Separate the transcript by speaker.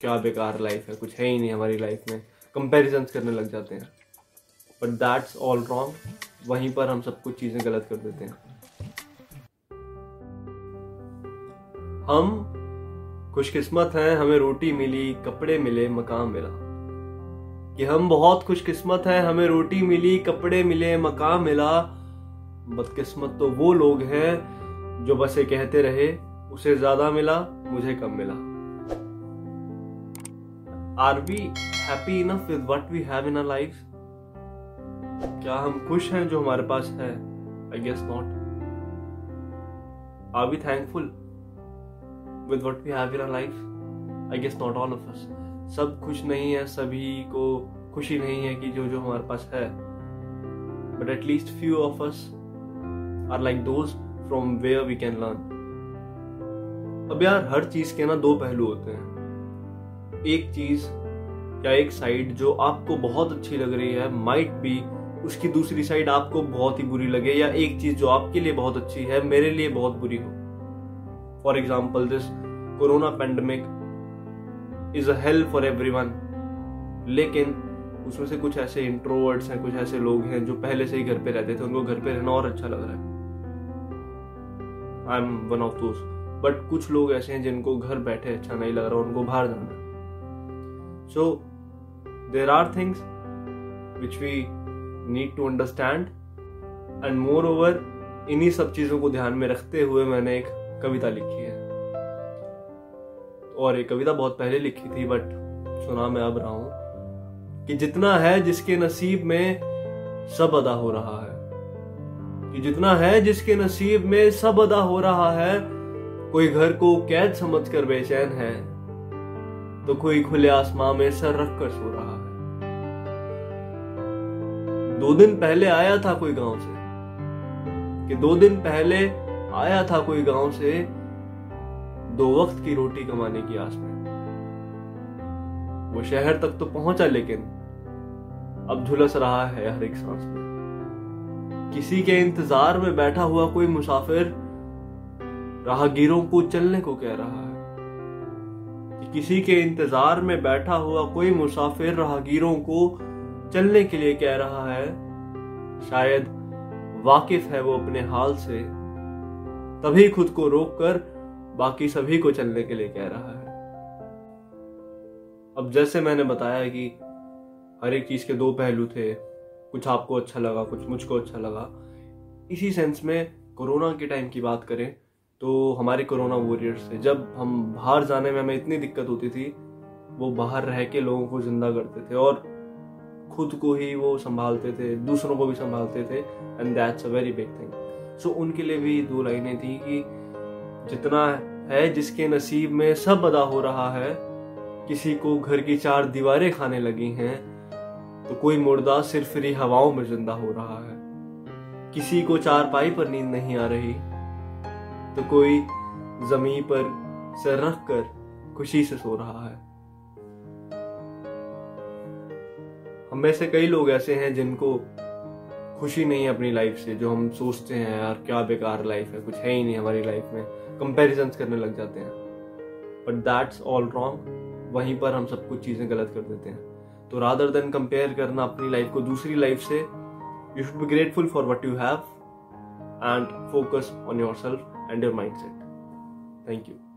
Speaker 1: क्या बेकार लाइफ है, कुछ है ही नहीं हमारी लाइफ में। कंपेरिजन करने लग जाते हैं। बट दैट्स ऑल रॉन्ग वहीं पर हम सब कुछ चीज़ें गलत कर देते हैं। हम खुशकिस्मत हैं, हमें रोटी मिली, कपड़े मिले मकान मिला। कि हम बहुत खुशकिस्मत हैं, हमें रोटी मिली, कपड़े मिले मकान मिला। बदकिस्मत तो वो लोग हैं जो बस कहते रहे, उसे ज़्यादा मिला, मुझे कम मिला। Are we happy enough with what we have in our life क्या हम खुश हैं जो हमारे पास है? I guess not are we thankful with what we have in our life I guess not all of us सब खुश नहीं है, सभी को खुशी नहीं है कि जो जो हमारे पास है। But at least few of us are like those from where we can learn अब यार, हर चीज़ के ना दो पहलू होते हैं। एक चीज़ या एक साइड जो आपको बहुत अच्छी लग रही है माइट बी उसकी दूसरी साइड आपको बहुत ही बुरी लगे या एक चीज़ जो आपके लिए बहुत अच्छी है, मेरे लिए बहुत बुरी हो। For example this corona pandemic is a help for every लेकिन उसमें से कुछ ऐसे इंट्रोवर्ड्स हैं, कुछ ऐसे लोग हैं जो पहले से ही घर पे रहते थे, उनको घर पे रहना और अच्छा लग रहा है। आई एम वन ऑफ़ दोस्त बट कुछ लोग ऐसे हैं जिनको घर बैठे अच्छा नहीं लग रहा, उनको बाहर जाना। है So, there are things which we need to understand moreover इन्हीं सब चीज़ों को ध्यान में रखते हुए मैंने एक कविता लिखी है। और ये कविता बहुत पहले लिखी थी बट सुना मैं अब रहा हूँ कि जितना है जिसके नसीब में सब अदा हो रहा है। कि जितना है जिसके नसीब में सब अदा हो रहा है कोई घर को कैद समझकर बेचैन है तो कोई खुले आसमां में सर रख कर सो रहा है। दो दिन पहले आया था कोई गाँव से। कि दो दिन पहले आया था कोई गाँव से दो वक्त की रोटी कमाने की आस में। वो शहर तक तो पहुँचा, लेकिन अब झुलस रहा है हर एक सांस में। किसी के इंतज़ार में बैठा हुआ कोई मुसाफिर राहगीरों को चलने को कह रहा है। किसी के इंतज़ार में बैठा हुआ कोई मुसाफिर राहगीरों को चलने के लिए कह रहा है। शायद वाकिफ है वो अपने हाल से। तभी खुद को रोककर बाकी सभी को चलने के लिए कह रहा है। अब जैसे मैंने बताया कि हर एक चीज़ के दो पहलू थे। कुछ आपको अच्छा लगा, कुछ मुझको अच्छा लगा। इसी सेंस में कोरोना के टाइम की बात करें तो हमारे कोरोना वॉरियर्स से जब हम बाहर जाने में हमें इतनी दिक्कत होती थी, वो बाहर रह के लोगों को ज़िंदा करते थे और खुद को ही वो संभालते थे, दूसरों को भी संभालते थे and that's a very big thing so उनके लिए भी दो लाइनें थी कि जितना है जिसके नसीब में सब अदा हो रहा है, किसी को घर की चार दीवारें खाने लगी हैं तो कोई मुर्दा सिर्फ़ फ्री हवाओं में ज़िंदा हो रहा है। किसी को चार पाई पर नींद नहीं आ रही तो कोई ज़मीन पर सर रख कर खुशी से सो रहा है। हम में से कई लोग ऐसे हैं जिनको खुशी नहीं है अपनी लाइफ से, जो हम सोचते हैं, यार, क्या बेकार लाइफ है, कुछ है ही नहीं हमारी लाइफ में। कंपैरिजन करने लग जाते हैं। बट दैट्स ऑल रॉन्ग वहीं पर हम सब कुछ चीज़ें गलत कर देते हैं। तो रादर देन कंपेयर करना अपनी लाइफ को दूसरी लाइफ से you should be grateful for what you have and focus on your yourself. And your mindset. Thank you.